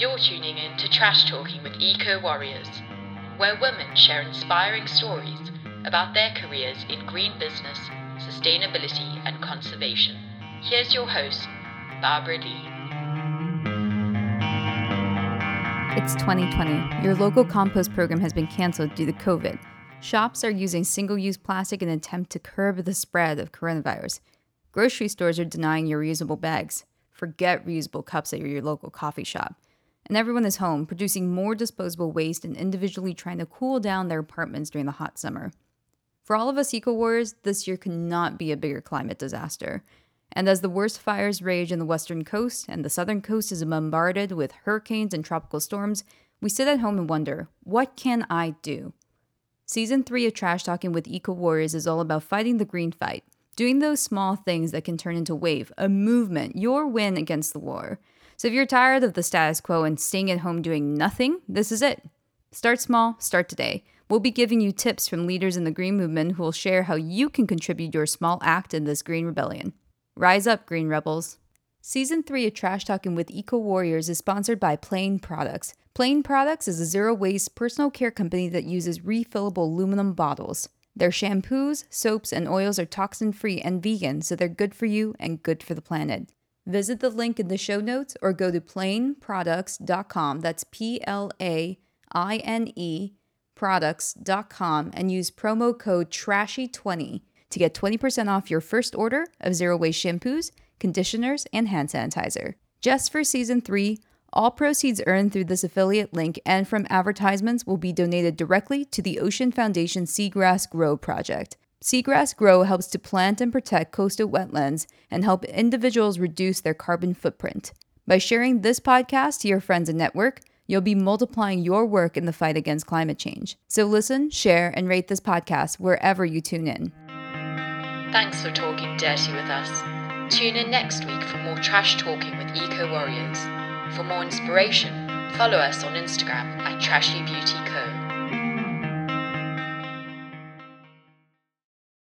You're tuning in to Trash Talking with Eco Warriors, where women share inspiring stories about their careers in green business, sustainability, and conservation. Here's your host, Barbara Lee. It's 2020. Your local compost program has been canceled due to COVID. Shops are using single use plastic in an attempt to curb the spread of coronavirus. Grocery stores are denying your reusable bags. Forget reusable cups at your local coffee shop. And everyone is home, producing more disposable waste and individually trying to cool down their apartments during the hot summer. For all of us eco warriors, this year cannot be a bigger climate disaster. And as the worst fires rage in the western coast and the southern coast is bombarded with hurricanes and tropical storms, we sit at home and wonder, what can I do? Season 3 of Trash Talking with Eco Warriors is all about fighting the green fight, doing those small things that can turn into wave, a movement, your win against the war. So if you're tired of the status quo and staying at home doing nothing, this is it. Start small, start today. We'll be giving you tips from leaders in the green movement who will share how you can contribute your small act in this green rebellion. Rise up, Green Rebels. Season 3 of Trash Talking with Eco Warriors is sponsored by Plaine Products. Plaine Products is a zero waste personal care company that uses refillable aluminum bottles. Their shampoos, soaps, and oils are toxin free and vegan, so they're good for you and good for the planet. Visit the link in the show notes or go to plaineproducts.com. That's P L A I N E products.com and use promo code TRASHY20 to get 20% off your first order of zero waste shampoos, conditioners, and hand sanitizer. Just for season 3, all proceeds earned through this affiliate link and from advertisements will be donated directly to the Ocean Foundation Seagrass Grow project. Seagrass Grow helps to plant and protect coastal wetlands and help individuals reduce their carbon footprint. By sharing this podcast to your friends and network, you'll be multiplying your work in the fight against climate change. So listen, share, and rate this podcast wherever you tune in. Thanks for talking dirty with us. Tune in next week for more trash talking with Eco Warriors. For more inspiration, follow us on Instagram at Trashy Beauty.